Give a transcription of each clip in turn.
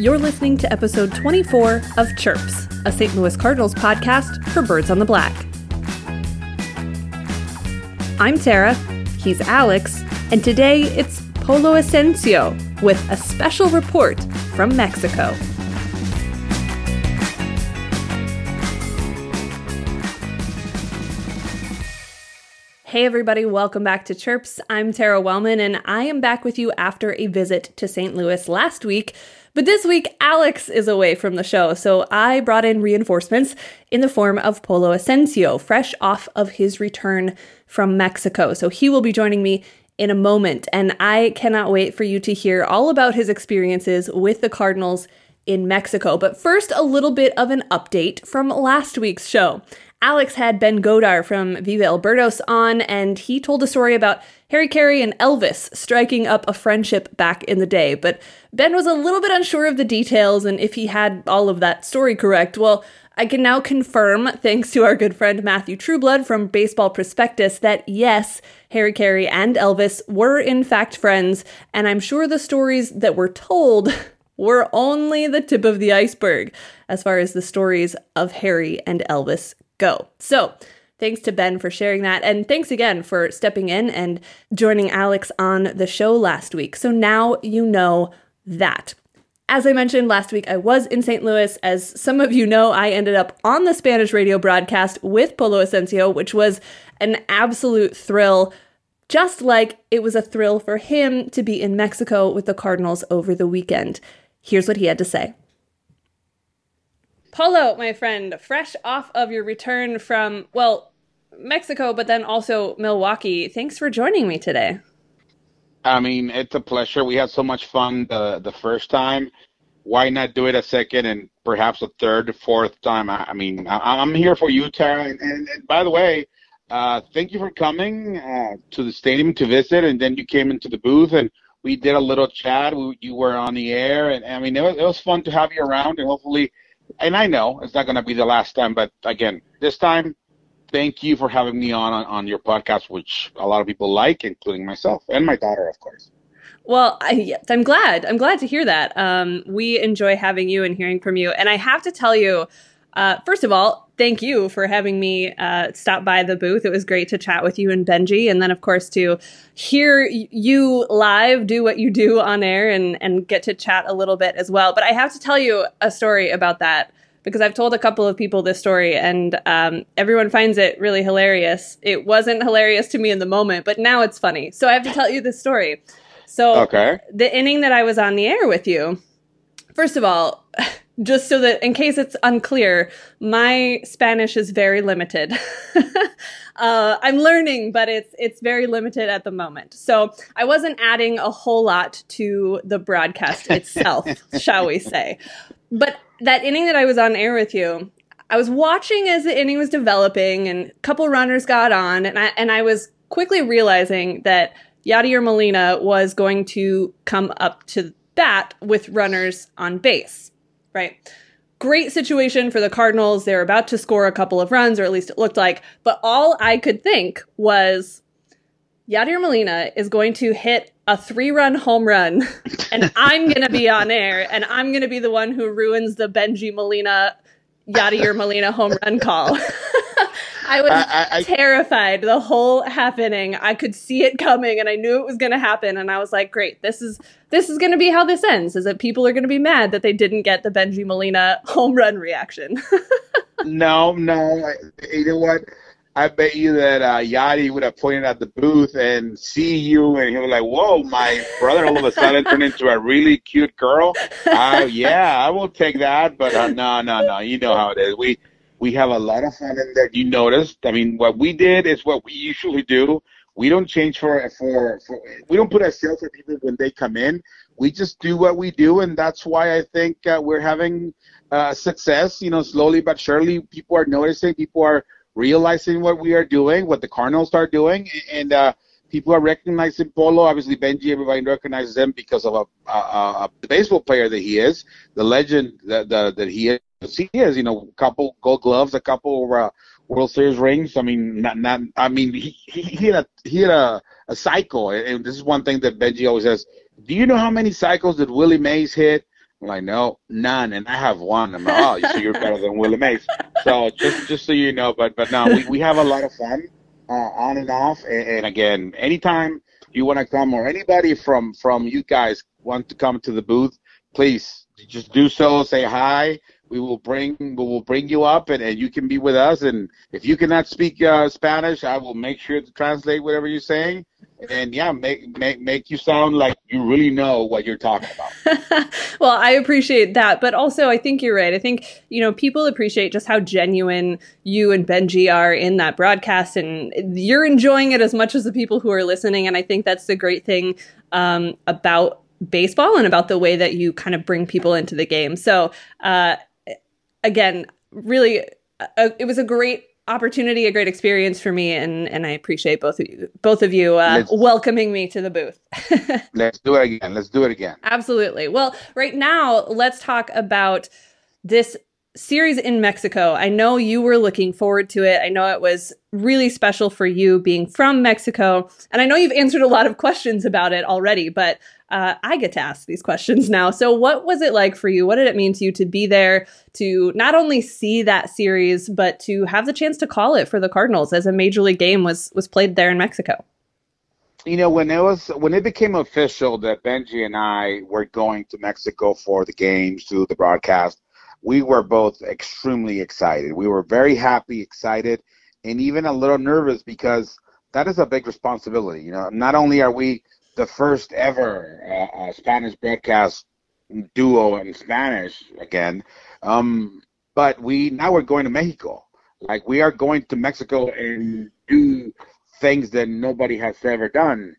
You're listening to episode 24 of Chirps, a St. Louis Cardinals podcast for Birds on the Black. I'm Tara, he's Alex, and today it's Polo Ascencio with a special report from Mexico. Hey, everybody, welcome back to Chirps. I'm Tara Wellman, and I am back with you after a visit to St. Louis last week. But this week, Alex is away from the show, so I brought in reinforcements in the form of Polo Ascencio, fresh off of his return from Mexico. So he will be joining me in a moment, and I cannot wait for you to hear all about his experiences with the Cardinals in Mexico. But first, a little bit of an update from last week's show. Alex had Ben Godar from Viva El Birdos on, and he told a story about Harry Caray and Elvis striking up a friendship back in the day. But Ben was a little bit unsure of the details and if he had all of that story correct. Well, I can now confirm, thanks to our good friend Matthew Trueblood from Baseball Prospectus, that yes, Harry Caray and Elvis were in fact friends, and I'm sure the stories that were told were only the tip of the iceberg as far as the stories of Harry and Elvis go. So, thanks to Ben for sharing that. And thanks again for stepping in and joining Alex on the show last week. So now you know that. As I mentioned last week, I was in St. Louis. As some of you know, I ended up on the Spanish radio broadcast with Polo Ascencio, which was an absolute thrill, just like it was a thrill for him to be in Mexico with the Cardinals over the weekend. Here's what he had to say. Polo, my friend, fresh off of your return from, well, Mexico, but then also Milwaukee. Thanks for joining me today. I mean, it's a pleasure. We had so much fun the the first time. Why not do it a second and perhaps a third, fourth time? I, I mean, I, am here for you, Tara. And, and, and by the way, uh, thank you for coming uh, to the stadium to visit, and then you came into the booth and we did a little chat. We, you were on the air, and I mean, it was, it was fun to have you around, and hopefully and I know it's not going to be the last time, but again, this time, thank you for having me on, on, on your podcast, which a lot of people like, including myself and my daughter, of course. Well, I, am glad. I'm glad to hear that. Um, we enjoy having you and hearing from you. And I have to tell you, uh, first of all, thank you for having me uh, stop by the booth. It was great to chat with you and Benji, and then of course to hear you live do what you do on air and and get to chat a little bit as well. But I have to tell you a story about that because I've told a couple of people this story, and um, everyone finds it really hilarious. It wasn't hilarious to me in the moment, but now it's funny. So I have to tell you this story. So okay. the inning that I was on the air with you. First of all, just so that in case it's unclear, my Spanish is very limited. uh, I'm learning, but it's it's very limited at the moment. So I wasn't adding a whole lot to the broadcast itself, shall we say? But that inning that I was on air with you, I was watching as the inning was developing, and a couple runners got on, and I and I was quickly realizing that Yadier Molina was going to come up to bat with runners on base right? Great situation for the Cardinals. They're about to score a couple of runs, or at least it looked like. But all I could think was Yadier Molina is going to hit a three run home run, and I'm going to be on air, and I'm going to be the one who ruins the Benji Molina, Yadier Molina home run call. I was I, I, terrified the whole happening. I could see it coming and I knew it was going to happen and I was like, "Great. This is this is going to be how this ends. Is that people are going to be mad that they didn't get the Benji Molina home run reaction." no, no. You know what? I bet you that uh, would have pointed at the booth and see you, and he was like, "Whoa, my brother all of a sudden turned into a really cute girl." Uh, yeah, I will take that, but uh, no, no, no. You know how it is. We we have a lot of fun in there. You noticed. I mean, what we did is what we usually do. We don't change for for, for we don't put sale for people when they come in. We just do what we do, and that's why I think uh, we're having uh, success. You know, slowly but surely, people are noticing. People are realizing what we are doing, what the Cardinals are doing, and uh, people are recognizing Polo. Obviously, Benji, everybody recognizes him because of a, a, a, the baseball player that he is, the legend that, that, that he is he is, you know, a couple Gold Gloves, a couple uh, World Series rings. I mean, not, not. I mean, he he, he had a he had a, a cycle, and this is one thing that Benji always says. Do you know how many cycles did Willie Mays hit? I'm like, no, none, and I have one. I'm like, oh, so you're better than Willie Mays. So just just so you know, but but no, we, we have a lot of fun uh, on and off. And, and again, anytime you want to come or anybody from from you guys want to come to the booth, please just do so. Say hi. We will bring we will bring you up, and, and you can be with us. And if you cannot speak uh, Spanish, I will make sure to translate whatever you're saying. And yeah, make make make you sound like you really know what you're talking about. well, I appreciate that, but also I think you're right. I think you know people appreciate just how genuine you and Benji are in that broadcast, and you're enjoying it as much as the people who are listening. And I think that's the great thing um, about baseball and about the way that you kind of bring people into the game. So, uh, again, really, uh, it was a great opportunity, a great experience for me, and and I appreciate both of you, both of you uh, welcoming me to the booth. let's do it again. Let's do it again. Absolutely. Well, right now, let's talk about this series in Mexico. I know you were looking forward to it. I know it was really special for you being from Mexico, and I know you've answered a lot of questions about it already, but uh, I get to ask these questions now. So, what was it like for you? What did it mean to you to be there, to not only see that series, but to have the chance to call it for the Cardinals as a major league game was was played there in Mexico? You know, when it was when it became official that Benji and I were going to Mexico for the games, to the broadcast, we were both extremely excited. We were very happy, excited, and even a little nervous because that is a big responsibility. You know, not only are we the first ever uh, uh, Spanish broadcast duo in Spanish again. Um, but we now we're going to Mexico. Like we are going to Mexico and do things that nobody has ever done,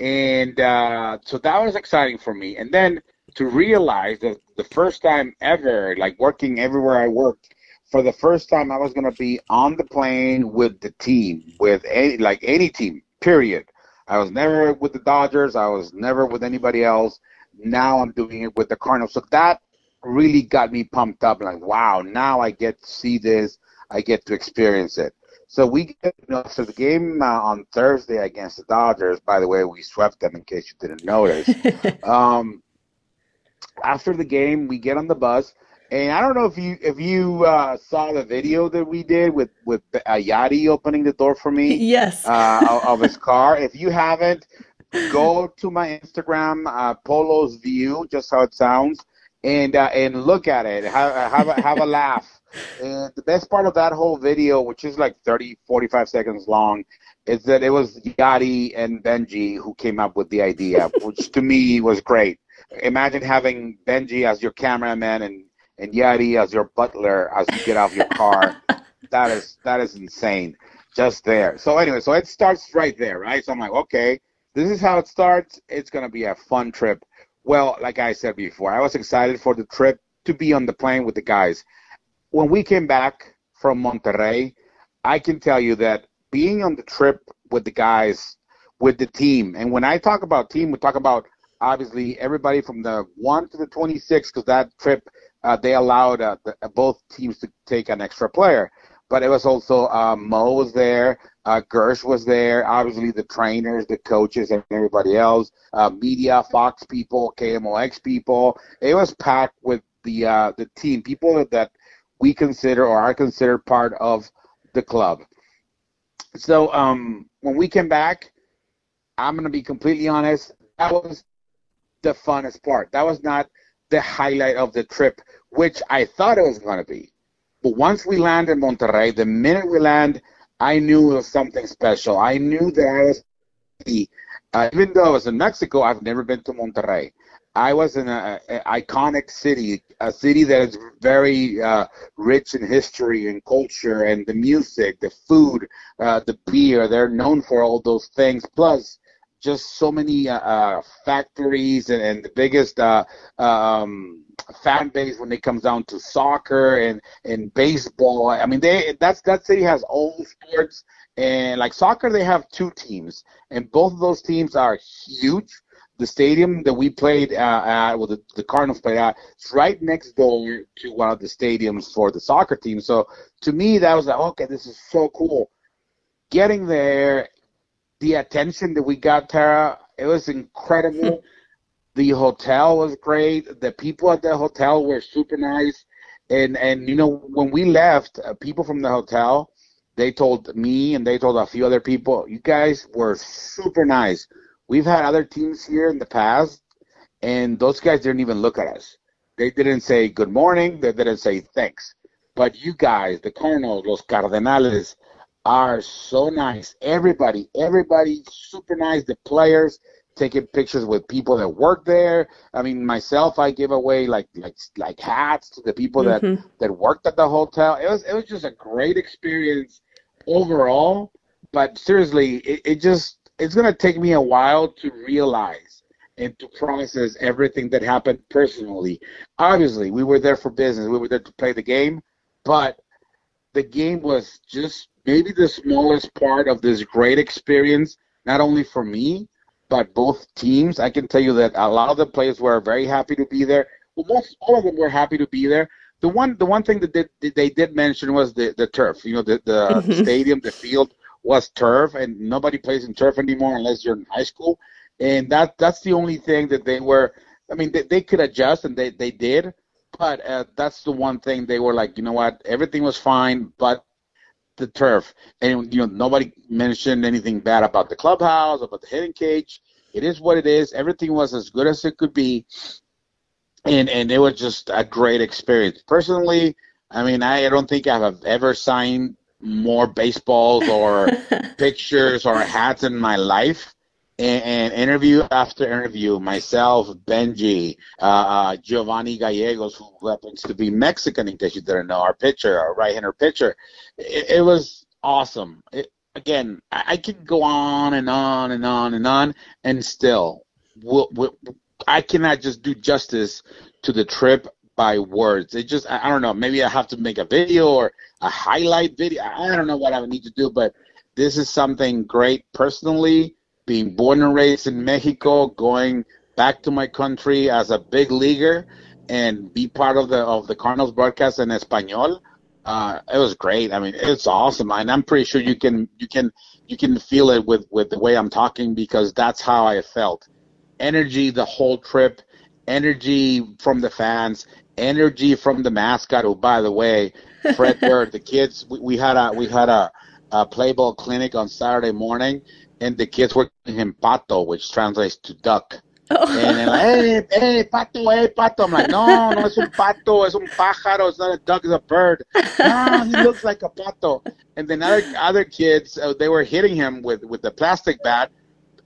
and uh, so that was exciting for me. And then to realize that the first time ever, like working everywhere I worked, for the first time I was going to be on the plane with the team, with any like any team, period. I was never with the Dodgers. I was never with anybody else. Now I'm doing it with the Cardinals. So that really got me pumped up. Like, wow, now I get to see this. I get to experience it. So we get, you know, so the game uh, on Thursday against the Dodgers. By the way, we swept them. In case you didn't notice. um, after the game, we get on the bus and I don't know if you if you uh, saw the video that we did with with uh, Yadi opening the door for me. Yes. Uh, of his car. If you haven't, go to my Instagram, uh, Polo's View, just how it sounds, and uh, and look at it. Have have a, have a laugh. And the best part of that whole video, which is like 30, 45 seconds long, is that it was Yadi and Benji who came up with the idea, which to me was great. Imagine having Benji as your cameraman and and Yadi as your butler as you get out of your car. that is that is insane. Just there. So anyway, so it starts right there, right? So I'm like, okay, this is how it starts. It's gonna be a fun trip. Well, like I said before, I was excited for the trip to be on the plane with the guys. When we came back from Monterrey, I can tell you that being on the trip with the guys, with the team, and when I talk about team, we talk about obviously everybody from the 1 to the 26 because that trip uh, they allowed uh, the, uh, both teams to take an extra player. But it was also uh, Mo was there, uh, Girsch was there, obviously the trainers, the coaches, and everybody else, uh, media, Fox people, KMOX people. It was packed with the uh, the team, people that we consider or are considered part of the club. So um, when we came back, I'm going to be completely honest, that was the funnest part. That was not the highlight of the trip, which I thought it was going to be. But once we land in Monterrey, the minute we land, I knew it was something special. I knew that I was, uh, even though I was in Mexico, I've never been to Monterrey. I was in an iconic city, a city that is very uh, rich in history and culture and the music, the food, uh, the beer. They're known for all those things. Plus, just so many uh, uh, factories and, and, the biggest uh, um, fan base when it comes down to soccer and, and baseball. I mean, they that's that city has all sports and like soccer, they have two teams, and both of those teams are huge. The stadium that we played uh, at, well, the, the Cardinals played at, it's right next door to one of the stadiums for the soccer team. So to me, that was like, okay, this is so cool. Getting there the attention that we got, Tara, it was incredible. The hotel was great. The people at the hotel were super nice. And and you know when we left, uh, people from the hotel, they told me and they told a few other people, you guys were super nice. We've had other teams here in the past, and those guys didn't even look at us. They didn't say good morning. They didn't say thanks. But you guys, the Cardinals, los Cardenales, are so nice. Everybody, everybody, super nice. The players taking pictures with people that work there. I mean, myself, I give away like like like hats to the people mm-hmm. that that worked at the hotel. It was it was just a great experience overall. But seriously, it, it just it's gonna take me a while to realize and to process everything that happened personally. Obviously, we were there for business. We were there to play the game, but the game was just maybe the smallest part of this great experience, not only for me, but both teams. I can tell you that a lot of the players were very happy to be there. Well, most all of them were happy to be there. The one, the one thing that they, they did mention was the, the turf. You know, the, the mm-hmm. stadium, the field was turf, and nobody plays in turf anymore unless you're in high school. And that that's the only thing that they were. I mean, they, they could adjust, and they, they did. But uh, that's the one thing they were like, you know what, everything was fine, but the turf. And you know, nobody mentioned anything bad about the clubhouse, about the hitting cage. It is what it is. Everything was as good as it could be, and and it was just a great experience. Personally, I mean, I don't think I've ever signed more baseballs or pictures or hats in my life and, interview after interview, myself, Benji, uh, uh, Giovanni Gallegos, who happens to be Mexican, in case you didn't know, our pitcher, our right-hander pitcher, it, it was awesome. It, again, I, I could go on and on and on and on, and still, we'll, we'll, I cannot just do justice to the trip by words. It just, I, I don't know. Maybe I have to make a video or a highlight video. I don't know what I would need to do, but this is something great personally being born and raised in Mexico, going back to my country as a big leaguer, and be part of the of the Cardinals broadcast in Espanol. Uh, it was great. I mean, it's awesome, and I'm pretty sure you can you can you can feel it with with the way I'm talking because that's how I felt. Energy the whole trip, energy from the fans, energy from the mascot. Who, by the way, Fred Bird, the kids. We, we had a we had a, a play ball clinic on Saturday morning, and the kids were calling him Pato, which translates to duck. Oh. And they're like, hey, hey, pato, hey, pato. I'm like, no, no, es un pato, it's un pájaro, it's not a duck, it's a bird. No, he looks like a pato. And then other other kids, uh, they were hitting him with with the plastic bat.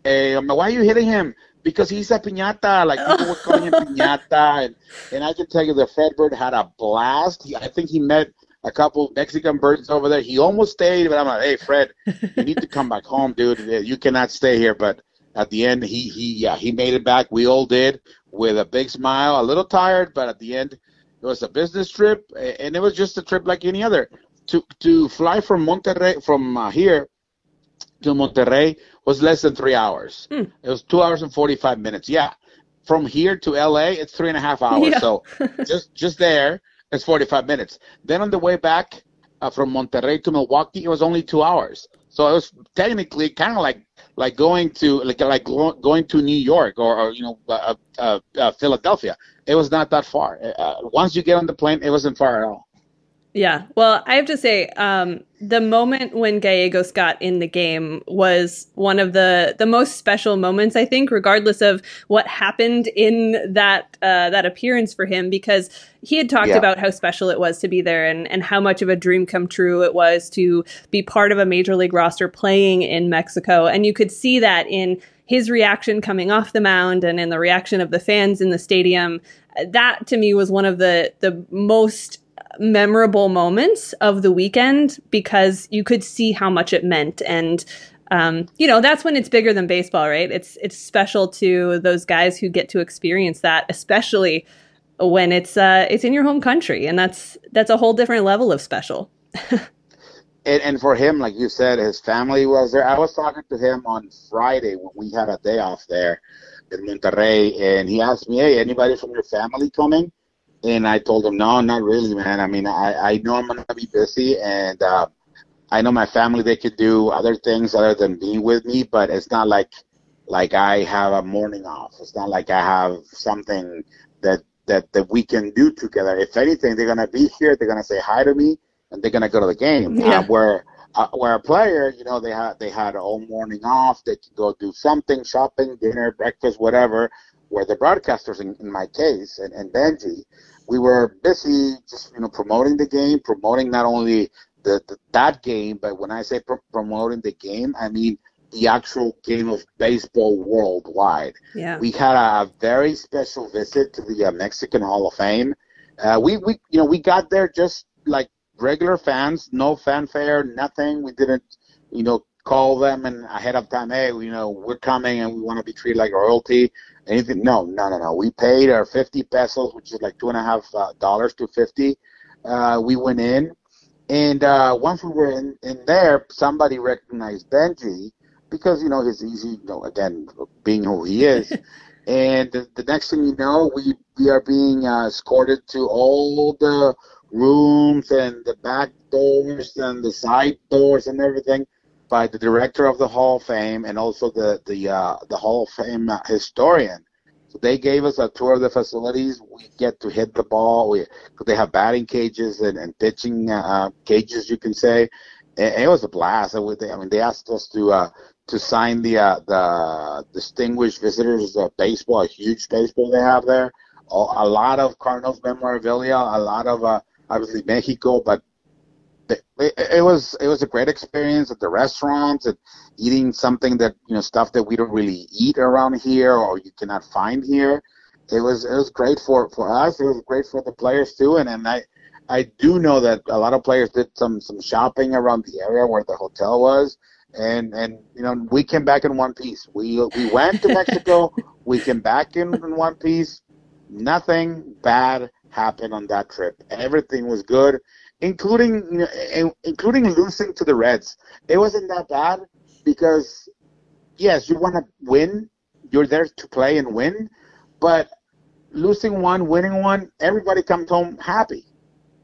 Hey, I'm like, why are you hitting him? Because he's a piñata. Like people were calling him piñata, and and I can tell you, the Fred Bird had a blast. He, I think he met a couple Mexican birds over there. He almost stayed, but I'm like, hey, Fred, you need to come back home, dude. You cannot stay here. But at the end, he he yeah he made it back. We all did with a big smile, a little tired, but at the end, it was a business trip, and it was just a trip like any other. To to fly from Monterrey from uh, here to Monterrey was less than three hours. Hmm. It was two hours and forty five minutes. Yeah, from here to LA, it's three and a half hours. Yeah. so just just there it's 45 minutes. Then on the way back uh, from Monterrey to Milwaukee, it was only two hours. So it was technically kind of like like going to like like going to New York or, or you know uh, uh, uh, Philadelphia. It was not that far. Uh, once you get on the plane, it wasn't far at all. Yeah. Well, I have to say, um, the moment when Gallegos got in the game was one of the the most special moments, I think, regardless of what happened in that uh, that appearance for him, because he had talked yeah. about how special it was to be there and, and how much of a dream come true it was to be part of a major league roster playing in Mexico. And you could see that in his reaction coming off the mound and in the reaction of the fans in the stadium. That to me was one of the the most memorable moments of the weekend because you could see how much it meant. And um, you know that's when it's bigger than baseball right? It's it's special to those guys who get to experience that especially when it's uh it's in your home country. And that's that's a whole different level of special. And, and for him like you said his family was there. I was talking to him on friday when we had a day off there in monterrey and he asked me hey anybody from your family coming and I told him, no, not really, man. I mean, I, I know I'm going to be busy, and uh, I know my family, they could do other things other than be with me, but it's not like like I have a morning off. It's not like I have something that that that we can do together. If anything, they're gonna be here. They're gonna say hi to me, and they're gonna go to the game. Yeah. Uh, where uh, where a player, you know, they had they had all morning off. They could go do something, shopping, dinner, breakfast, whatever. Where the broadcasters, in, in my case, and, and Benji, we were busy just you know promoting the game, promoting not only the, the that game, but when I say pro- promoting the game, I mean the actual game of baseball worldwide. Yeah. We had a very special visit to the uh, Mexican Hall of Fame. Uh, we, we, you know, we got there just like regular fans, no fanfare, nothing. We didn't, you know, call them and ahead of time, hey, you know, we're coming and we want to be treated like royalty. Anything? No, no, no, no. We paid our 50 pesos, which is like two uh, dollars to 50. Uh, we went in, and uh, once we were in, in there, somebody recognized Benji because you know he's easy, you know, again being who he is. and the, the next thing you know, we we are being uh, escorted to all the rooms and the back doors and the side doors and everything by the director of the Hall of Fame and also the the uh, the Hall of Fame uh, historian. So they gave us a tour of the facilities. We get to hit the ball. We they have batting cages and, and pitching uh, cages, you can say. And it was a blast. I mean, they asked us to uh, to sign the uh, the distinguished visitors of baseball, a huge baseball they have there. A lot of Cardinals memorabilia, a lot of uh, obviously Mexico, but it, it, was it was a great experience at the restaurants and eating something that you know stuff that we don't really eat around here or you cannot find here. It was it was great for for us. It was great for the players too, and and I. I do know that a lot of players did some some shopping around the area where the hotel was, and and you know we came back in one piece. We we went to Mexico. we came back in, in one piece. Nothing bad happened on that trip. Everything was good, including including losing to the Reds. It wasn't that bad because yes, you want to win. You're there to play and win, but losing one, winning one, everybody comes home happy.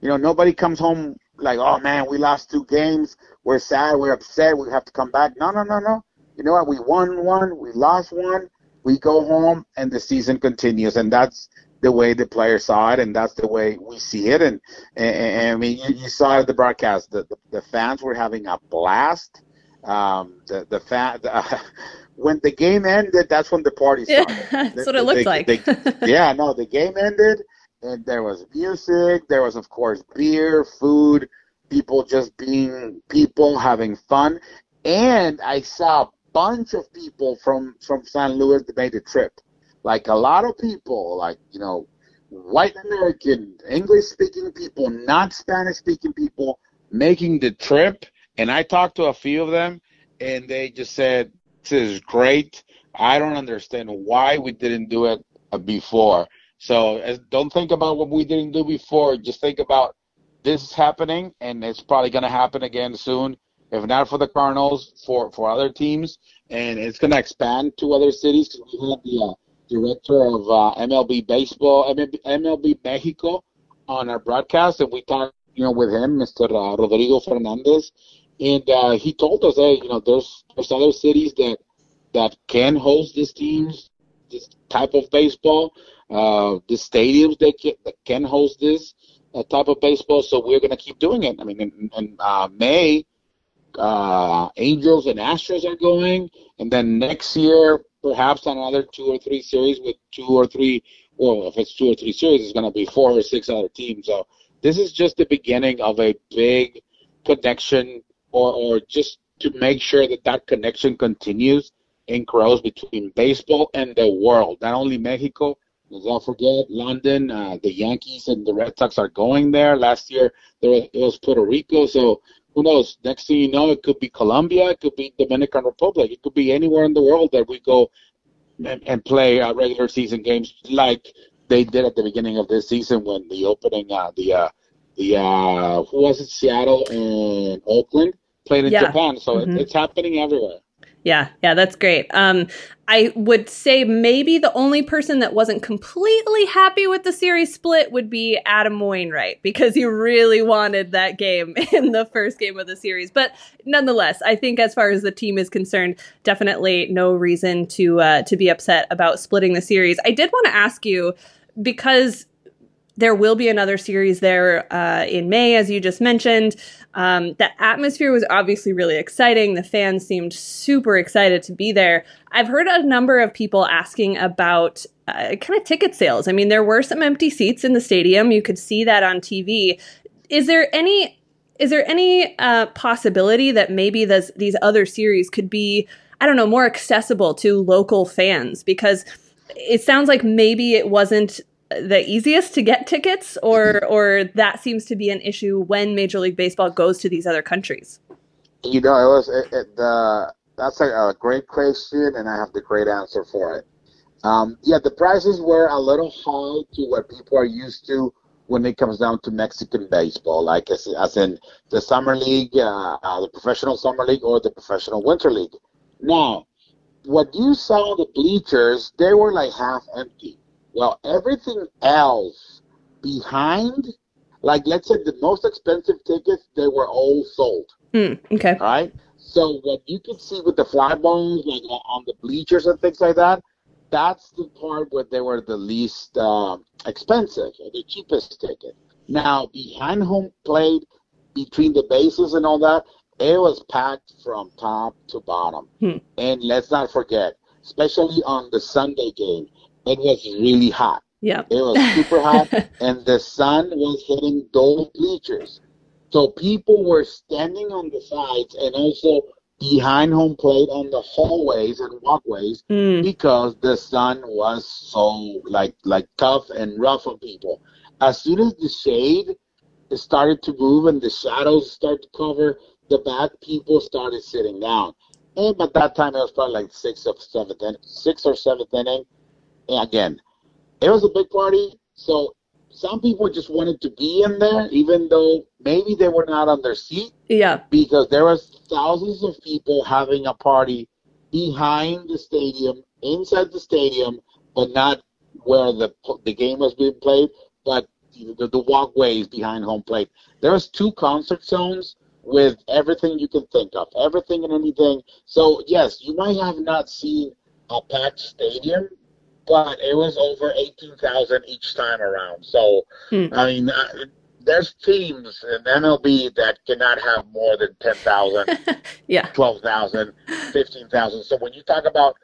You know, nobody comes home like, oh man, we lost two games. We're sad. We're upset. We have to come back. No, no, no, no. You know what? We won one. We lost one. We go home, and the season continues. And that's the way the players saw it, and that's the way we see it. And, and, and I mean, you, you saw it the broadcast. The, the, the fans were having a blast. Um, the the fan. The, when the game ended, that's when the party started. Yeah, that's the, what it looked like. yeah, no, the game ended and there was music. There was, of course, beer, food, people just being people, having fun. And I saw a bunch of people from from San Luis that made the trip. Like a lot of people, like you know, white American, English speaking people, not Spanish speaking people, making the trip. And I talked to a few of them, and they just said, "This is great. I don't understand why we didn't do it before." So don't think about what we didn't do before. Just think about this is happening, and it's probably going to happen again soon. If not for the Cardinals, for for other teams, and it's going to expand to other cities. Because we had the uh, director of uh, MLB baseball, MLB, MLB Mexico, on our broadcast, and we talked, you know, with him, Mr. Uh, Rodrigo Fernandez, and uh, he told us, hey, you know, there's there's other cities that that can host these teams, this type of baseball uh, the stadiums that can, that can host this uh, type of baseball. So we're to keep doing it. I mean, in, in uh, May, uh, Angels and Astros are going, and then next year perhaps on another two or three series with two or three. Well, if it's two or three series, it's going to be four or six other teams. So this is just the beginning of a big connection, or or just to make sure that that connection continues and grows between baseball and the world, not only Mexico, don't forget London. Uh, the Yankees and the Red Sox are going there. Last year there was, it was Puerto Rico. So who knows? Next thing you know, it could be Colombia. It could be Dominican Republic. It could be anywhere in the world that we go and, and play uh, regular season games like they did at the beginning of this season when the opening uh, the uh, the uh, who was it Seattle and Oakland played in Yeah. Japan. So Mhm. it, it's happening everywhere. Yeah, yeah, that's great. Um, I would say maybe the only person that wasn't completely happy with the series split would be Adam Wainwright because he really wanted that game in the first game of the series. But nonetheless, I think as far as the team is concerned, definitely no reason to uh, to be upset about splitting the series. I did want to ask you because there will be another series there uh, in May, as you just mentioned. Um, the atmosphere was obviously really exciting. The fans seemed super excited to be there. I've heard a number of people asking about uh, kind of ticket sales. I mean, there were some empty seats in the stadium. You could see that on TV. Is there any is there any uh, possibility that maybe this, these other series could be, I don't know, more accessible to local fans? Because it sounds like maybe it wasn't the easiest to get tickets, or or that seems to be an issue when Major League Baseball goes to these other countries? You know, it was it, it, the that's a, a, great question, and I have the great answer for it. Um, yeah, the prices were a little high to what people are used to when it comes down to Mexican baseball, like as, as in the summer league, uh, uh, the professional summer league, or the professional winter league. Now, what you saw the bleachers, they were like half empty. Well, everything else behind, like let's say the most expensive tickets, they were all sold. Mm, okay. All right. So what you can see with the fly bones, like on the bleachers and things like that, that's the part where they were the least uh, expensive, the cheapest ticket. Now behind home plate, between the bases and all that, it was packed from top to bottom. Hmm. And let's not forget, especially on the Sunday game, it was really hot. Yeah. It was super hot, and the sun was hitting those bleachers. So people were standing on the sides and also behind home plate on the hallways and walkways mm. because the sun was so like like tough and rough on people. As soon as the shade started to move and the shadows started to cover the back, people started sitting down. And by that time, it was probably like six or seventh, six or seventh inning again, it was a big party, so some people just wanted to be in there, even though maybe they were not on their seat. Yeah. Because there was thousands of people having a party behind the stadium, inside the stadium, but not where the the game was being played, but the, the walkways behind home plate. There was two concert zones with everything you can think of, everything and anything. So yes, you might have not seen a packed stadium, but it was over 18,000 each time around. So, hmm. I mean, uh, there's teams in MLB that cannot have more than 10,000, yeah. 12,000, 15,000. So when you talk about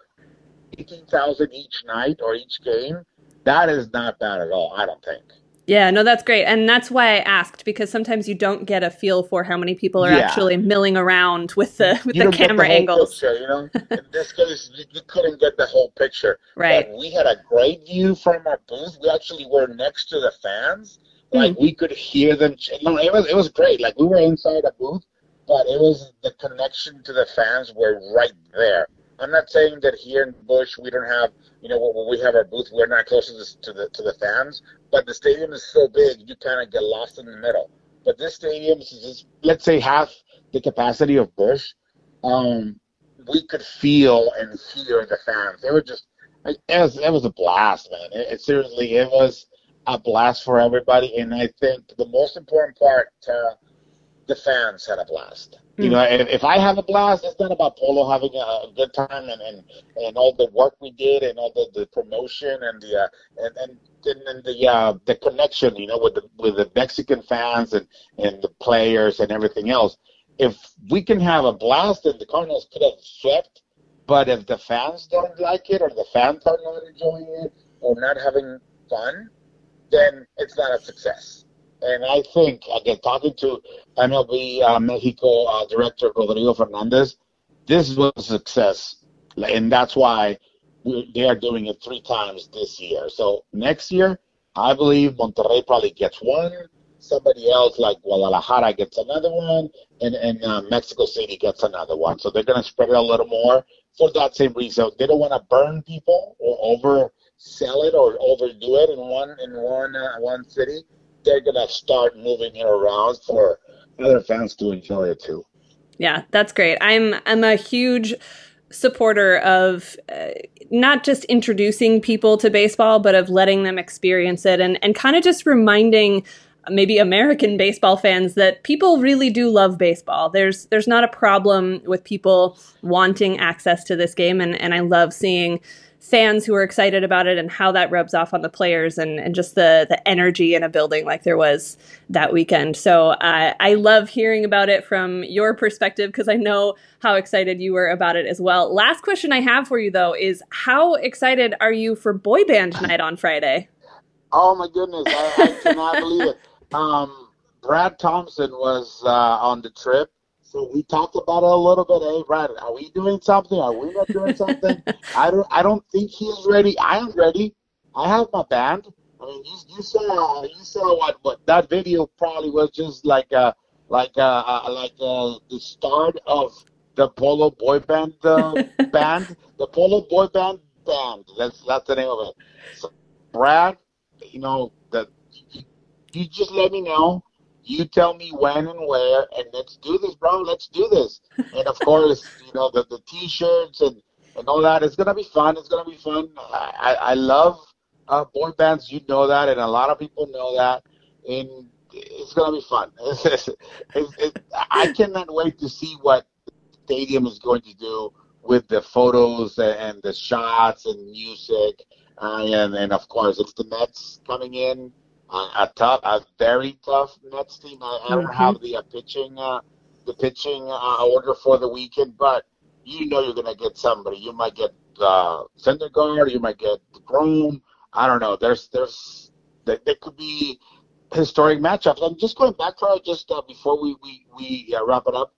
18,000 each night or each game, that is not bad at all, I don't think. Yeah, no, that's great. And that's why I asked because sometimes you don't get a feel for how many people are Yeah. actually milling around with the with You the don't get camera whole angles. Picture, you know, in this case, you, you couldn't get the whole picture. Right. But we had a great view from our booth. We actually were next to the fans. Like Hmm. we could hear them. Ch- no, it was it was great. Like we were inside a booth, but it was the connection to the fans were right there. I'm not saying that here in Bush we don't have, you know, when we have our booth, we're not close to the to the, to the fans. But the stadium is so big, you kind of get lost in the middle. But this stadium is just, let's say, half the capacity of Bush. Um, we could feel and hear the fans. They were just, it was, it was a blast, man. It, it seriously, it was a blast for everybody. And I think the most important part, Tara, the fans had a blast. You Mm. know, if, if I have a blast, it's not about Polo having a, a good time and, and, and all the work we did and all the, the promotion and the uh, and, and and the uh, the connection, you know, with the with the Mexican fans and, and the players and everything else. If we can have a blast, then the Cardinals could have swept. But if the fans don't like it, or the fans are not enjoying it, or not having fun, then it's not a success. And I think, again, talking to MLB uh, Mexico uh, director Rodrigo Fernandez, this was a success. And that's why they are doing it three times this year. So next year, I believe Monterrey probably gets one. Somebody else like Guadalajara gets another one, and, and uh, Mexico City gets another one. So they're going to spread it a little more for that same reason. They don't want to burn people or oversell it or overdo it in one in one uh, one city. They're going to start moving it around for other fans to enjoy it too. Yeah, that's great. I'm I'm a huge supporter of uh, not just introducing people to baseball, but of letting them experience it and, and kind of just reminding maybe American baseball fans that people really do love baseball. There's there's not a problem with people wanting access to this game and, and I love seeing fans who are excited about it and how that rubs off on the players and, and just the, the energy in a building like there was that weekend. So uh, I love hearing about it from your perspective because I know how excited you were about it as well. Last question I have for you though is how excited are you for boy band night on Friday? Oh my goodness, I, I cannot believe it. Um, Brad Thompson was uh, on the trip so we talked about it a little bit. Hey, Brad, are we doing something? Are we not doing something? I don't. I don't think he's ready. I am ready. I have my band. I mean, you, you saw you saw what what that video probably was just like uh like uh, uh like uh, the start of the Polo Boy Band uh, band, the Polo Boy Band band. That's that's the name of it. So, Brad, you know that you, you just let me know you tell me when and where, and let's do this, bro. Let's do this. And of course, you know the the t-shirts and and all that. It's gonna be fun. It's gonna be fun. I I love uh, boy bands. You know that, and a lot of people know that. And it's gonna be fun. It's, it's, I cannot wait to see what the stadium is going to do with the photos and the shots and music. Uh, and and of course, it's the Mets coming in a, tough, a very tough Mets team. I, I don't mm-hmm. have the uh, pitching, uh, the pitching uh, order for the weekend, but you know you're gonna get somebody. You might get uh, Syndergaard, you might get deGrom. I don't know. There's, there's, there, there could be historic matchups. I'm just going back for just uh, before we we we uh, wrap it up.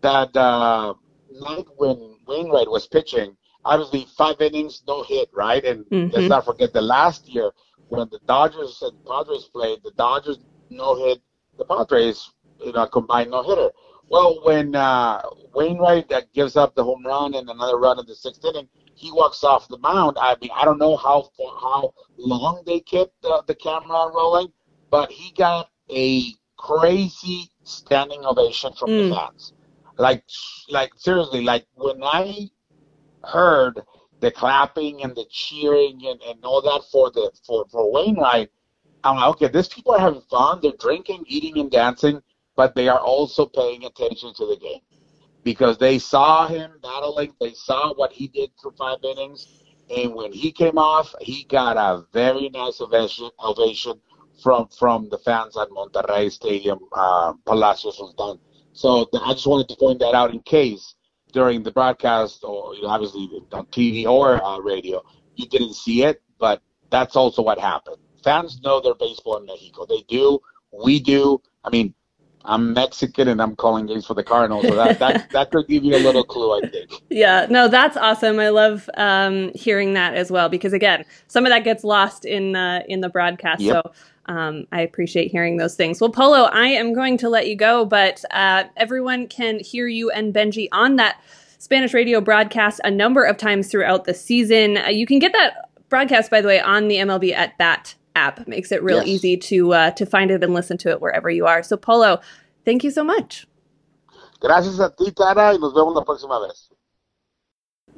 That uh, night when Wainwright was pitching, obviously five innings, no hit, right? And mm-hmm. let's not forget the last year when the Dodgers and Padres played, the Dodgers no hit the Padres, you know, combined no hitter. Well, when uh, Wainwright that gives up the home run and another run in the sixth inning, he walks off the mound. I mean, I don't know how how long they kept the, the camera rolling, but he got a crazy standing ovation from mm. the fans. Like, like seriously, like when I heard the clapping and the cheering and, and all that for the for, for Wainwright, I'm like, okay, these people are having fun. They're drinking, eating, and dancing, but they are also paying attention to the game because they saw him battling. They saw what he did for five innings, and when he came off, he got a very nice ovation, ovation from from the fans at Monterrey Stadium, uh, Palacio Sultan. So I just wanted to point that out in case during the broadcast, or you know, obviously on TV or uh, radio, you didn't see it, but that's also what happened. Fans know their baseball in Mexico. They do. We do. I mean, I'm Mexican and I'm calling games for the Cardinals, so that that, that could give you a little clue, I think. Yeah, no, that's awesome. I love um, hearing that as well because again, some of that gets lost in uh, in the broadcast. Yep. So um, I appreciate hearing those things. Well, Polo, I am going to let you go, but uh, everyone can hear you and Benji on that Spanish radio broadcast a number of times throughout the season. Uh, you can get that broadcast, by the way, on the MLB at Bat app. Makes it real yes. easy to uh, to find it and listen to it wherever you are. So, Polo, thank you so much. Gracias a ti, Tara, y nos vemos la próxima vez.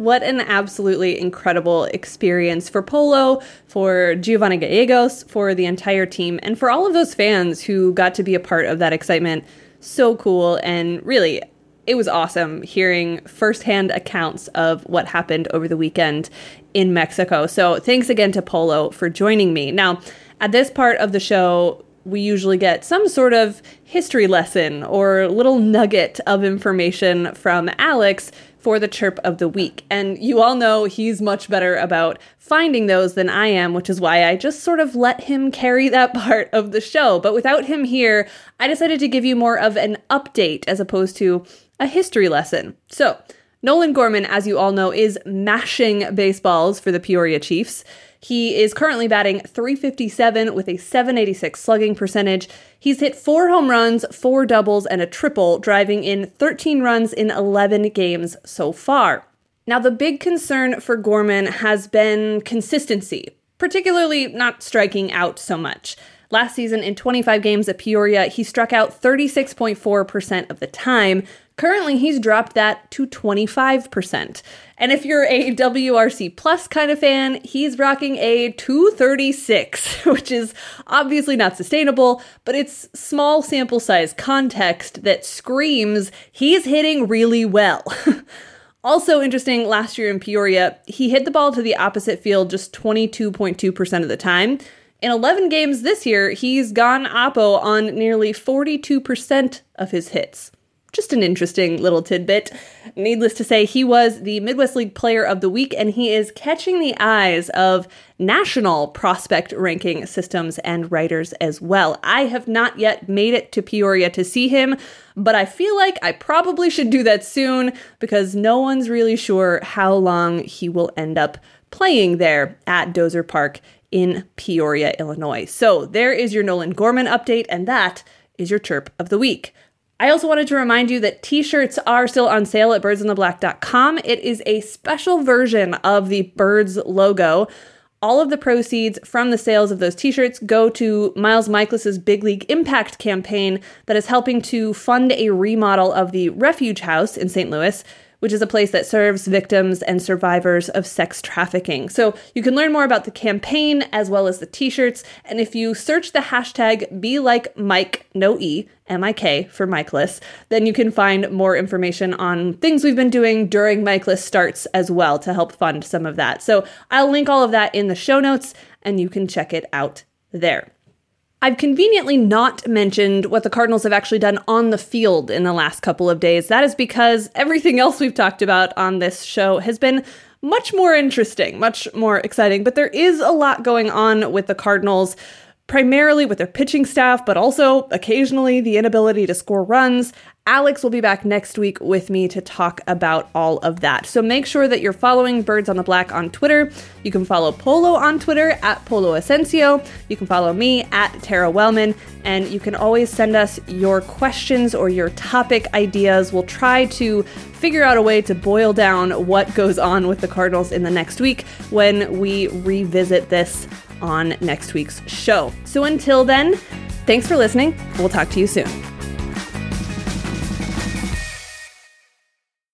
What an absolutely incredible experience for Polo, for Giovanni Gallegos, for the entire team, and for all of those fans who got to be a part of that excitement. So cool. And really, it was awesome hearing firsthand accounts of what happened over the weekend in Mexico. So thanks again to Polo for joining me. Now, at this part of the show, we usually get some sort of history lesson or little nugget of information from Alex for the chirp of the week. And you all know he's much better about finding those than I am, which is why I just sort of let him carry that part of the show. But without him here, I decided to give you more of an update as opposed to a history lesson. So, Nolan Gorman, as you all know, is mashing baseballs for the Peoria Chiefs. He is currently batting 357 with a 786 slugging percentage. He's hit four home runs, four doubles, and a triple, driving in 13 runs in 11 games so far. Now, the big concern for Gorman has been consistency, particularly not striking out so much. Last season, in 25 games at Peoria, he struck out 36.4% of the time, Currently, he's dropped that to 25%. And if you're a WRC Plus kind of fan, he's rocking a 236, which is obviously not sustainable, but it's small sample size context that screams he's hitting really well. also interesting, last year in Peoria, he hit the ball to the opposite field just 22.2% of the time. In 11 games this year, he's gone oppo on nearly 42% of his hits. Just an interesting little tidbit. Needless to say, he was the Midwest League Player of the Week, and he is catching the eyes of national prospect ranking systems and writers as well. I have not yet made it to Peoria to see him, but I feel like I probably should do that soon because no one's really sure how long he will end up playing there at Dozer Park in Peoria, Illinois. So there is your Nolan Gorman update, and that is your chirp of the week. I also wanted to remind you that t shirts are still on sale at birdsontheblack.com. It is a special version of the Birds logo. All of the proceeds from the sales of those t shirts go to Miles Mikolas's Big League Impact campaign that is helping to fund a remodel of the Refuge House in St. Louis, which is a place that serves victims and survivors of sex trafficking. So you can learn more about the campaign as well as the t-shirts. And if you search the hashtag be like Mike, no E, M-I-K for Mikeless, then you can find more information on things we've been doing during Mikeless starts as well to help fund some of that. So I'll link all of that in the show notes and you can check it out there. I've conveniently not mentioned what the Cardinals have actually done on the field in the last couple of days. That is because everything else we've talked about on this show has been much more interesting, much more exciting. But there is a lot going on with the Cardinals, primarily with their pitching staff, but also occasionally the inability to score runs. Alex will be back next week with me to talk about all of that. So make sure that you're following Birds on the Black on Twitter. You can follow Polo on Twitter at Polo Ascencio. You can follow me at Tara Wellman. And you can always send us your questions or your topic ideas. We'll try to figure out a way to boil down what goes on with the Cardinals in the next week when we revisit this on next week's show. So until then, thanks for listening. We'll talk to you soon.